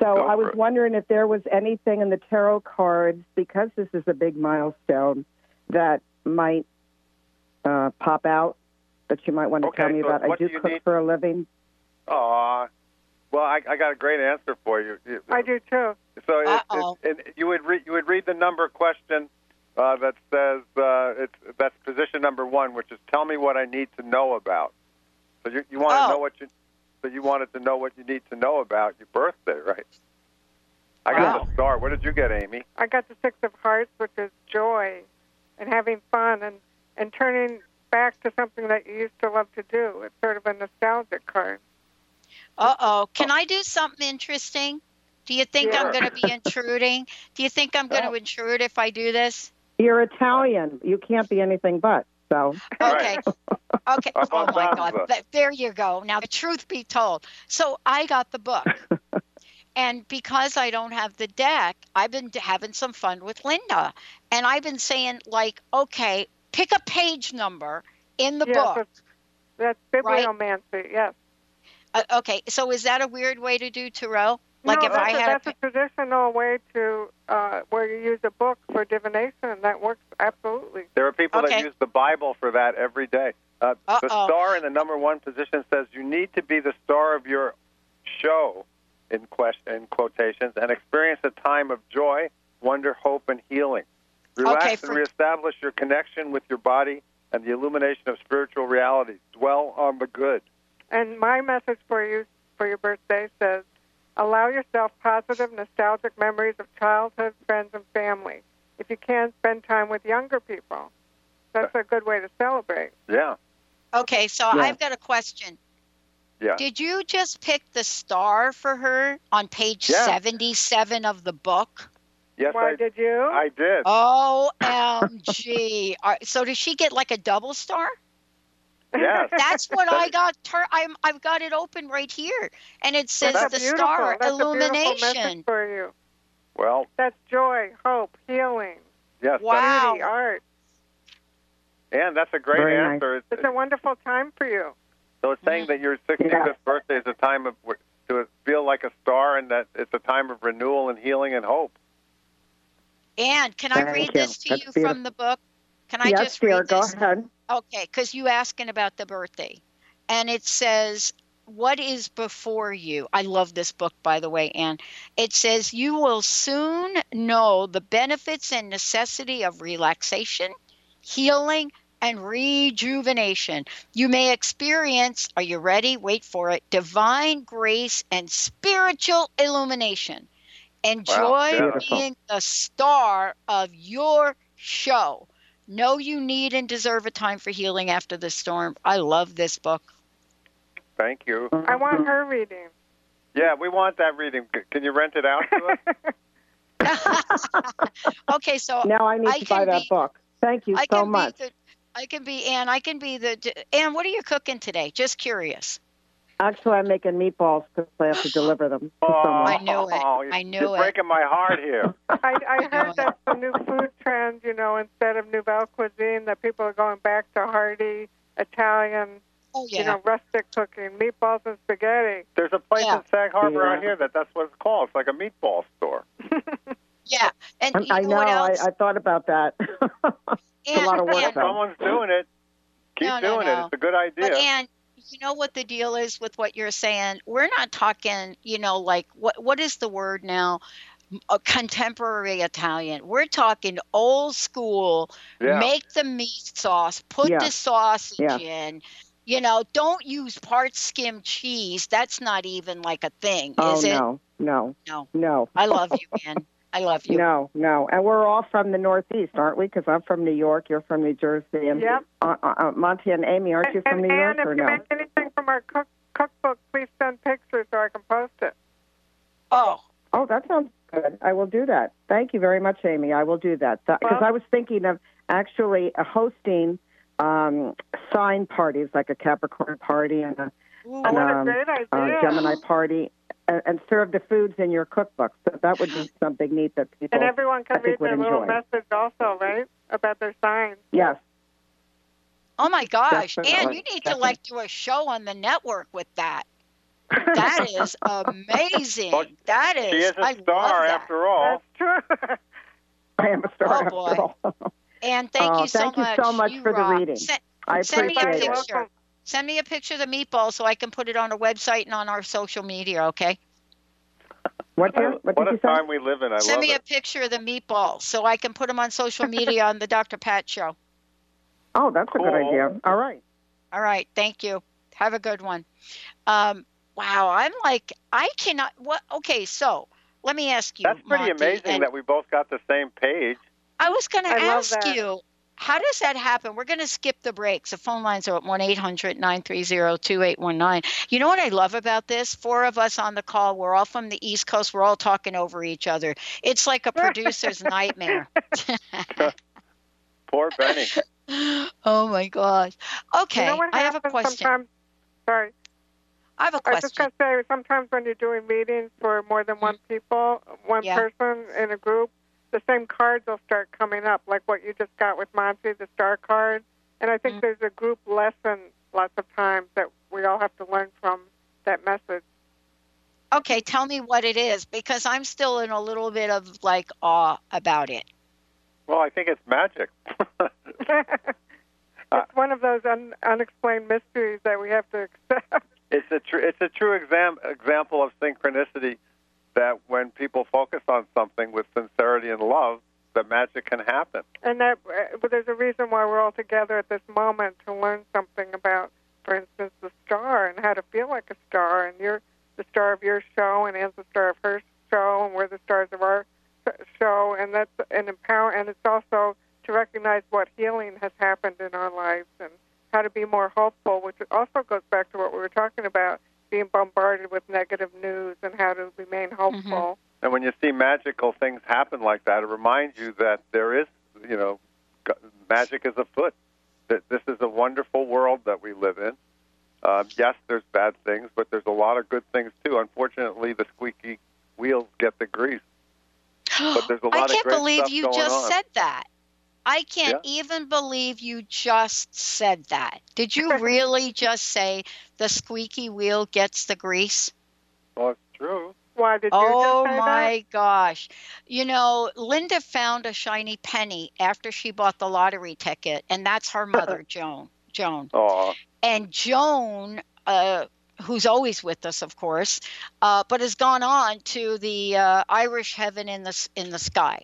so Go I was it. wondering if there was anything in the tarot cards, because this is a big milestone, that might uh, pop out that you might want to Okay, tell me so about. I do do cook need? for a living. Aw. Well, I, I got a great answer for you. You- I do too. So it, it, it, you would read you would read the number question uh, that says uh, it's that's position number one, which is tell me what I need to know about. So you you want to Oh. know what you so you wanted to know what you need to know about your birthday, right? I got Wow. the star. What did you get, Amy? I got the Six of Hearts, which is joy and having fun and, and turning back to something that you used to love to do. It's sort of a nostalgic card. Uh oh. Can I do something interesting? Do you think I'm going to be intruding? Do you think I'm going [laughs] to intrude if I do this? You're Italian. You can't be anything but. So Okay. Okay. [laughs] Oh about my God. Lisa? Th- There you go. Now, the truth be told. So I got the book. [laughs] And because I don't have the deck, I've been having some fun with Linda. And I've been saying, like, okay, pick a page number in the yes, book. That's, that's Right. bibliomancy, yes. Uh, okay. So is that a weird way to do tarot? Like no, if that's I a, had a that's a traditional way to uh, where you use a book for divination, and that works absolutely. There are people Okay. that use the Bible for that every day. Uh, the star in the number one position says you need to be the star of your show, in, question, in quotations, and experience a time of joy, wonder, hope, and healing. Relax Okay, and for- reestablish your connection with your body and the illumination of spiritual realities. Dwell on the good. And my message for you for your birthday says, allow yourself positive, nostalgic memories of childhood, friends, and family. If you can, spend time with younger people. That's a good way to celebrate. Yeah, Okay, so Yeah. I've got a question. yeah. Did you just pick the star for her on page Yeah. 77 of the book? Yes, Why I, did you? I did. OMG. All right, so does she get like a double star? Yes. [laughs] That's what I got. Tur- I'm, I've got it open right here. And it says That's the beautiful. star That's a beautiful message illumination. for you. Well, That's joy, hope, healing, yes. Wow. beauty, art. And that's a great Very nice. answer. It's- It's a wonderful time for you. So it's saying mm. that your 65th Yeah. birthday is a time of to feel like a star, and that it's a time of renewal and healing and hope. And can I read you. this to That's you beautiful. from the book? Can I yes, just dear, read go this? ahead. Okay, because you asking about the birthday, and it says, "What is before you?" I love this book, by the way, Anne. It says, "You will soon know the benefits and necessity of relaxation, healing, and rejuvenation. You may experience. Are you ready? Wait for it. Divine grace and spiritual illumination. Enjoy Beautiful. being the star of your show." Know you need and deserve a time for healing after the storm. I love this book. Thank you. I want her reading. Yeah, we want that reading. Can you rent it out to us? [laughs] okay, so Now I need I to buy that be- book. Thank you I so can much. be the I can be Ann. I can be the Ann. What are you cooking today? Just curious. Actually, I'm making meatballs because I have to deliver them. To Oh, someone. I knew it. oh, I knew you're it. breaking my heart here. [laughs] I, I heard that's the new food trend, you know, instead of Nouvelle cuisine, that people are going back to hearty Italian, Oh yeah. you know, rustic cooking, meatballs and spaghetti. There's a place Yeah. in Sag Harbor Yeah. out here that that's what it's called. It's like a meatball store. [laughs] yeah. And you I know, know. what else? I thought about that. [laughs] Ann, a lot of work, Ann. Someone's doing it. Keep No, no, doing no. it. It's a good idea. But Ann, you know what the deal is with what you're saying? We're not talking, you know, like what what is the word now? A uh, contemporary Italian. We're talking old school. Yeah. Make the meat sauce, put Yeah. the sausage Yeah. in. You know, don't use part skim cheese. That's not even like a thing, oh is it? no, no, No. no. I love you, Ann. [laughs] I love you. No, no. And we're all from the Northeast, aren't we? Because I'm from New York. You're from New Jersey. And Yep. uh, uh, uh, Monte and Amy, aren't you from and New Ann, York or no? if you no? make anything from our cook, cookbook, please send pictures so I can post it. Oh, Oh, that sounds good. I will do that. Thank you very much, Amy. I will do that because Well- I was thinking of actually uh, hosting um, sign parties, like a Capricorn party and a, Ooh. and, what a um, great uh, idea. Gemini party, and, and serve the foods in your cookbook. So that would be something neat that people. and everyone I can think read would their little enjoy. message also, right? About their signs. Yes. oh my gosh. Ann, Definitely, you need to like do a show on the network with that. [laughs] That is amazing. Well, that is. she is a I star after all. That's true. I am a star Oh, after boy. all. And thank Oh, you so thank you much. so much You for the reading. Send, I send me a it. picture. Welcome. Send me a picture of the meatball so I can put it on our website and on our social media. Okay. What, did- what What a you time we live in. I Send love me it. a picture of the meatball so I can put them on social media [laughs] on the Dr. Pat Show. Oh, that's a good idea. All right. All right. Thank you. Have a good one. Um, wow. I'm like, I cannot. What? Okay. So let me ask you. That's pretty Monte, amazing and that we both got the same page. I was going to ask you, how does that happen? We're going to skip the breaks. The phone lines are at 1 800 930 2819. You know what I love about this? Four of us on the call. We're all from the East Coast. We're all talking over each other. It's like a producer's nightmare. [laughs] Poor Benny. oh my gosh. Okay. You know what I have a happens question. Sometimes, sorry. I have a I was just going to say, sometimes when you're doing meetings for more than one mm-hmm. people, one Yeah. person in a group, the same cards will start coming up, like what you just got with Monte, the star card. And I think Mm. there's a group lesson lots of times that we all have to learn from that message. Okay. Tell me what it is because I'm still in a little bit of like awe about it. Well, I think it's magic. [laughs] it's one of those un- unexplained mysteries that we have to accept. it's a tr- it's a true exam- example of synchronicity that when people focus on something with sincerity and love, the magic can happen. And that, uh, but there's a reason why we're all together at this moment to learn something about, for instance, the star and how to feel like a star. And you're the star of your show, and Anne's the star of her show, and we're the stars of our show. And that's an empower. And it's also to recognize what healing has happened in our lives and how to be more hopeful, which also goes back to what we were talking about, being bombarded with negative news and how to remain hopeful. And when you see magical things happen like that, it reminds you that there is, you know, magic is afoot. That this is a wonderful world that we live in. Um, yes, there's bad things, but there's a lot of good things too. Unfortunately, the squeaky wheels get the grease. But there's a [gasps] lot of goodness. I can't great believe stuff you just on. said that. I can't even believe you just said that. Did you [laughs] really just say the squeaky wheel gets the grease? Well, it's true. Why did you Oh just say my gosh. You know, Linda found a shiny penny after she bought the lottery ticket, and that's her [laughs] mother, Joan. Joan. Oh, And Joan, uh, who's always with us, of course, uh, but has gone on to the uh, Irish heaven in the in the sky.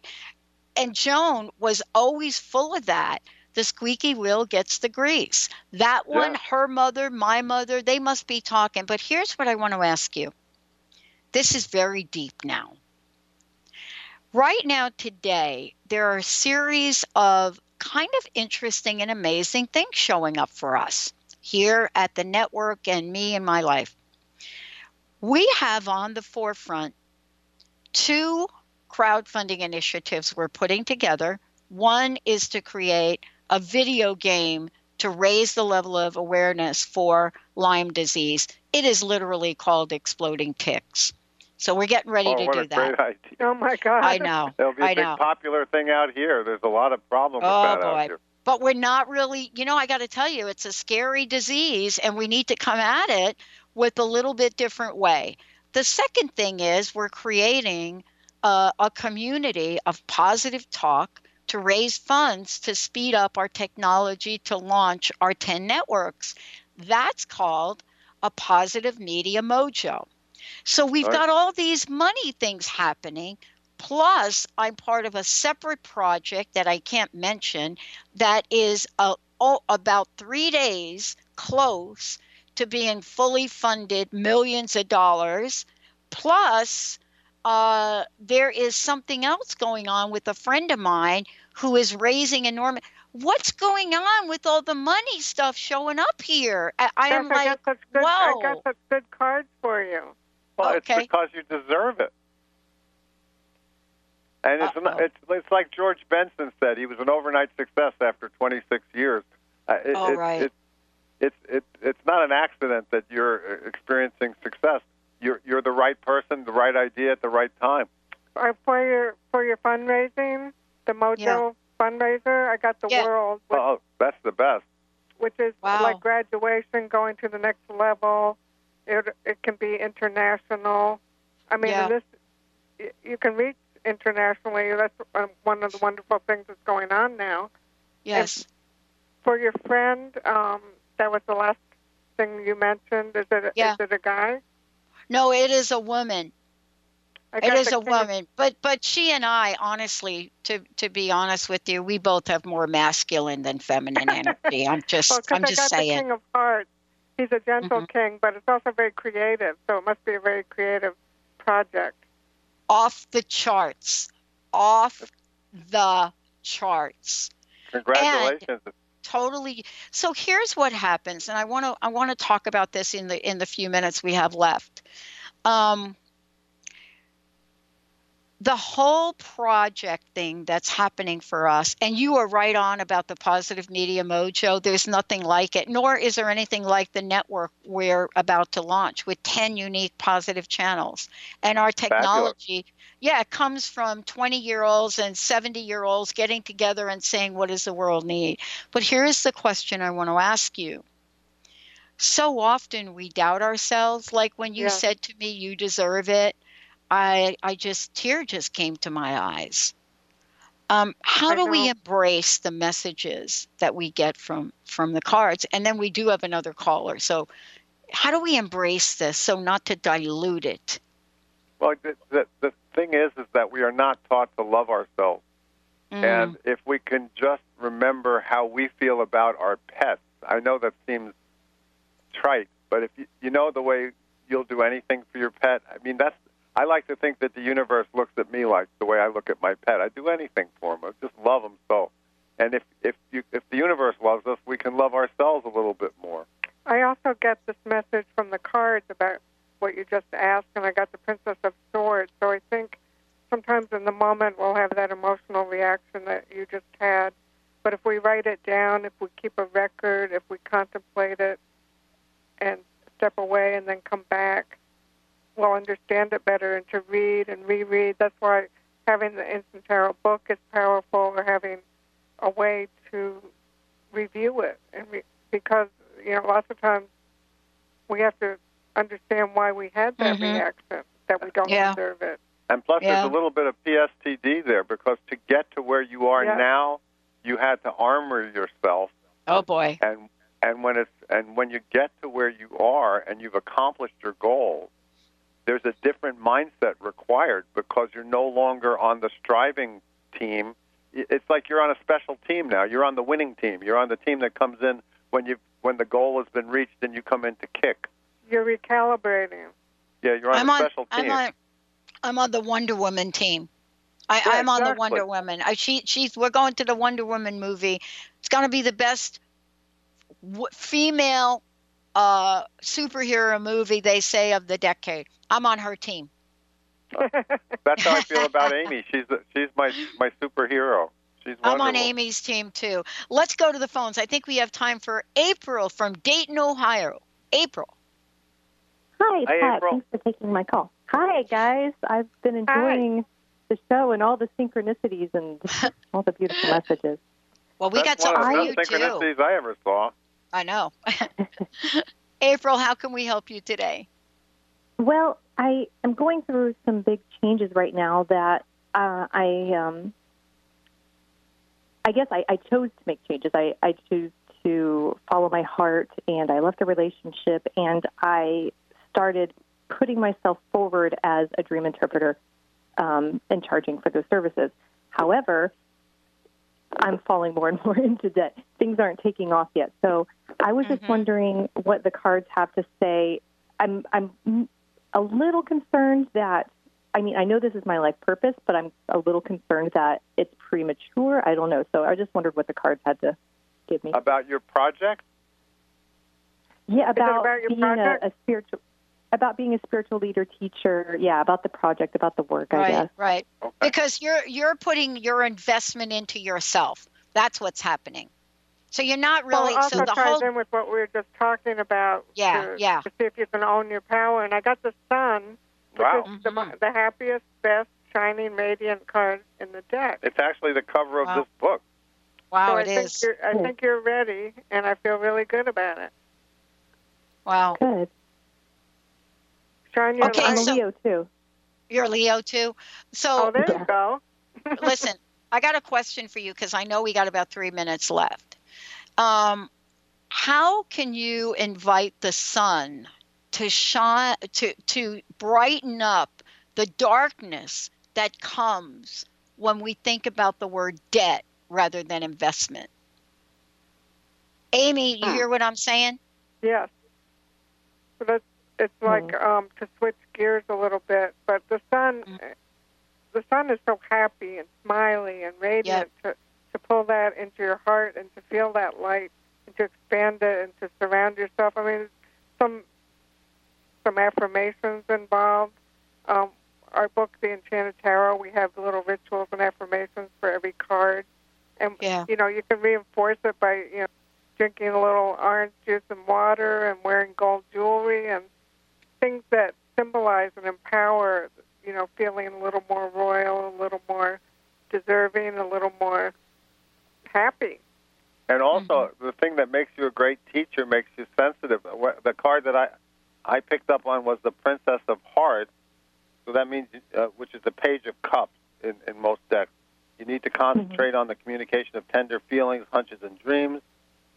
And Joan was always full of that. The squeaky wheel gets the grease. That one, Yeah. her mother, my mother, they must be talking. But here's what I want to ask you. This is very deep now. Right now, today, there are a series of kind of interesting and amazing things showing up for us here at the network and me in my life. We have on the forefront two crowdfunding initiatives we're putting together. One is to create a video game to raise the level of awareness for Lyme disease. It is literally called Exploding Ticks. So we're getting ready oh, to what do a that. Great idea. Oh my God! I know. It'll be a I big know. popular thing out here. There's a lot of problem with Oh, that boy. out here. But we're not really, you know, I got to tell you, it's a scary disease and we need to come at it with a little bit different way. The second thing is we're creating a, a community of positive talk to raise funds to speed up our technology to launch our 10 networks. That's called a positive media mojo. So we've got all these money things happening. Plus, I'm part of a separate project that I can't mention that is uh, oh, about three days close to being fully funded, millions of dollars. Plus, uh, there is something else going on with a friend of mine who is raising enormous. What's going on with all the money stuff showing up here? I, I Yes, am I like, got such good, I got such good cards for you. Well, Okay. it's because you deserve it. And it's, not, it's it's like George Benson said. He was an overnight success after 26 years. Uh, it, All it- right. it- it's it, it's not an accident that you're experiencing success. You're you're the right person, the right idea at the right time. Uh, for your for your fundraising, the Mojo Yeah. fundraiser, I got the Yeah. world, which, Oh, that's the best. which is Wow. like graduation, going to the next level. It it can be international. I mean, Yeah. this y- you can reach internationally. That's um, one of the wonderful things that's going on now. yes. For your friend, um, that was the last thing you mentioned. Is it Yeah. is it a guy? No, it is a woman. I It got is the a king of- woman, but but she and I, honestly, to to be honest with you, we both have more masculine than feminine [laughs] energy. I'm just Well, 'cause I'm I just got the saying. King of Hearts. He's a gentle Mhm. king, but it's also very creative. So it must be a very creative project. Off the charts, off the charts. Congratulations. Totally so here's what happens and i want to i want to talk about this in the in the few minutes we have left. Um the whole project thing that's happening for us and you are right on about the positive media mojo there's nothing like it nor is there anything like the network we're about to launch with 10 unique positive channels. And our technology yeah it comes from 20 year olds and 70 year olds getting together and saying what does the world need? But here's the question i want to ask you. So often we doubt ourselves like when you Yeah. said to me you deserve it i i just tear just came to my eyes. Um, how do we embrace the messages that we get from from the cards? And then we do have another caller. So how do we embrace this so not to dilute it? Well, the, the the thing is, is that we are not taught to love ourselves. Mm. And if we can just remember how we feel about our pets, I know that seems trite, but if you, you know the way you'll do anything for your pet, I mean, that's, I like to think that the universe looks at me like the way I look at my pet. I do anything for them. I just love them so. And if, if, you, if the universe loves us, we can love ourselves a little bit more. I also get this message from the cards about what you just asked, and I got the Princess of Swords. So I think sometimes in the moment we'll have that emotional reaction that you just had. But if we write it down, if we keep a record, if we contemplate it and step away and then come back, we'll understand it better and to read and reread. That's why having the Instant Tarot book is powerful or having a way to review it. And re- because, you know, lots of times we have to understand why we had that Mhm. reaction, that we don't Yeah. deserve it. And plus, Yeah. there's a little bit of PSTD there because to get to where you are Yeah. now, you had to armor yourself oh boy and and when it's and when you get to where you are and you've accomplished your goal there's a different mindset required because you're no longer on the striving team it's like you're on a special team now you're on the winning team you're on the team that comes in when you when the goal has been reached and you come in to kick You're recalibrating. yeah you're on I'm a on, special I'm team on I'm on the Wonder Woman team. I, Yeah, I'm on the. Wonder Woman. I, she, she's. We're going to the Wonder Woman movie. It's going to be the best w- female uh, superhero movie they say of the decade. I'm on her team. [laughs] that's how I feel about Amy she's the, she's my my superhero She's I'm on. Amy's team too. Let's go to the phones. I think we have time for April from Dayton, Ohio. April. Hi, Hi, Pat. April. Thanks for taking my call. Hi, guys. I've been enjoying the show and all the synchronicities and [laughs] all the beautiful messages. Well, we That's got one something of for the you best too. synchronicities I ever saw. I know. [laughs] April, how can we help you today? Well, I am going through some big changes right now that uh, I, um, I guess I, I chose to make changes. I, I choose to follow my heart, and I left a relationship, and I started putting myself forward as a dream interpreter um, and charging for those services. However, I'm falling more and more [laughs] into debt. Things aren't taking off yet. So I was just mm-hmm. wondering what the cards have to say. I'm I'm a little concerned that I mean I know this is my life purpose, but I'm a little concerned that it's premature. I don't know. So I just wondered what the cards had to give me. About your project? Yeah, about, about your being project? A, a spiritual about being a spiritual leader teacher. Yeah, about the project, about the work. I right, guess. right. Because you're you're putting your investment into yourself. That's what's happening. So you're not really well, it also so the ties whole in with what we were just talking about. Yeah, to, yeah. To see if you can own your power. And I got the sun, which Wow. is the, mm-hmm. the happiest, best, shining, radiant card in the deck. It's actually the cover of this book. Wow, so it I think is. You're, I hmm. think you're ready, and I feel really good about it. Wow. Good. Shine your Okay, light. so- Leo too. You're Leo too. So Oh, there you go. [laughs] listen, I got a question for you because I know we got about three minutes left. Um, how can you invite the sun to shine to to brighten up the darkness that comes when we think about the word debt rather than investment? Amy, you hear what I'm saying? Yes. So that's it's like um, to switch gears a little bit, but the sun, the sun is so happy and smiley and radiant. To to pull that into your heart and to feel that light and to expand it and to surround yourself. I mean, some some affirmations involved. Um, our book, The Enchanted Tarot, we have little rituals and affirmations for every card, and Yeah. you know you can reinforce it by you know drinking a little orange juice and water and wearing gold jewelry and things that symbolize and empower, you know, feeling a little more royal, a little more deserving, a little more happy. And also, Mm-hmm. the thing that makes you a great teacher makes you sensitive. The card that I I picked up on was the Princess of Hearts. So that means, uh, which is the Page of Cups in, in most decks. You need to concentrate on the communication of tender feelings, hunches, and dreams.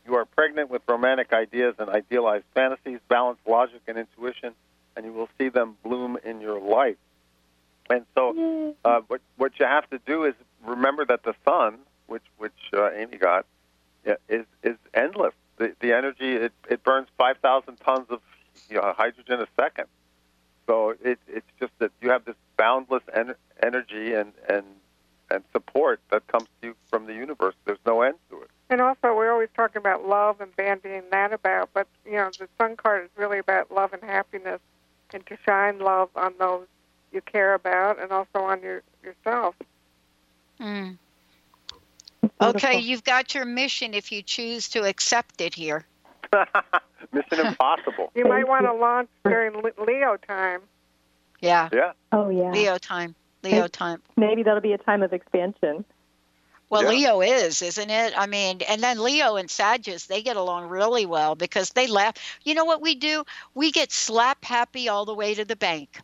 You are pregnant with romantic ideas and idealized fantasies. Balance logic and intuition, and you will see them bloom in your life. And so, uh, what what you have to do is remember that the sun, which which uh, Amy got, is is endless. The the energy it it burns five thousand tons of you know, hydrogen a second. So it it's just that you have this boundless en- energy and and and support that comes to you from the universe. There's no end to it. And also, we're always talking about love and bandying that about, but you know, the sun card is really about love and happiness, and to shine love on those you care about, and also on your yourself. Mm. Okay, you've got your mission if you choose to accept it here. [laughs] Mission Impossible. You might want to launch during Leo time. Yeah. Yeah. Oh yeah. Leo time. Leo time. Maybe that'll be a time of expansion. Well, Yeah. Leo is, isn't it? I mean, and then Leo and Sagittarius, they get along really well because they laugh. You know what we do? We get slap happy all the way to the bank.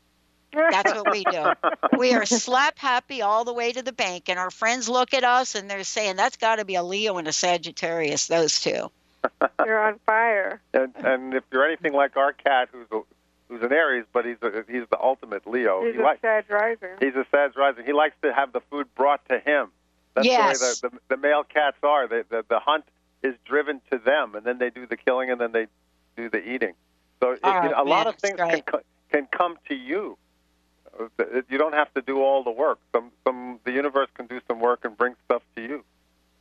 That's what we do. We are [laughs] slap happy all the way to the bank, and our friends look at us and they're saying, "That's got to be a Leo and a Sagittarius, those two. [laughs] You're on fire. And and if you're anything like our cat, who's a, who's an Aries, but he's a, he's the ultimate Leo. He's he a likes Sag rising. he's a Sag rising. He likes to have the food brought to him. That's Yes. the way the, the, the male cats are. They, the the hunt is driven to them, and then they do the killing, and then they do the eating. So it, Oh, you know, a lot of things that's can can come to you. It- You don't have to do all the work. Some some the universe can do some work and bring stuff to you.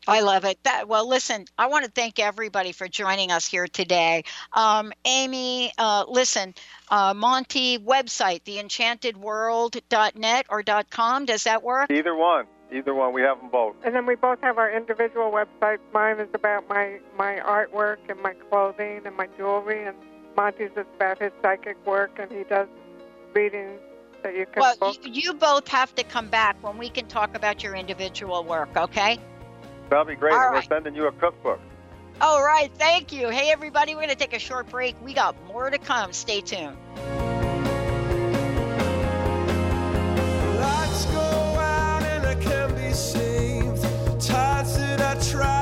I love it. That well, listen, I want to thank everybody for joining us here today. Um, Amy, uh, listen, uh, Monte website, theenchantedworld.net or .com. Does that work? Either one. Either one. We have them both. And then we both have our individual websites. Mine is about my my artwork and my clothing and my jewelry, and Monte's is about his psychic work, and he does readings that you can Well, book. you, you both have to come back when we can talk about your individual work, okay? That'll be great. All. We're sending you a cookbook. All right, thank you. Hey, everybody, we're going to take a short break. We got more to come. Stay tuned. Lights go out and I can't be saved. Tides that I tried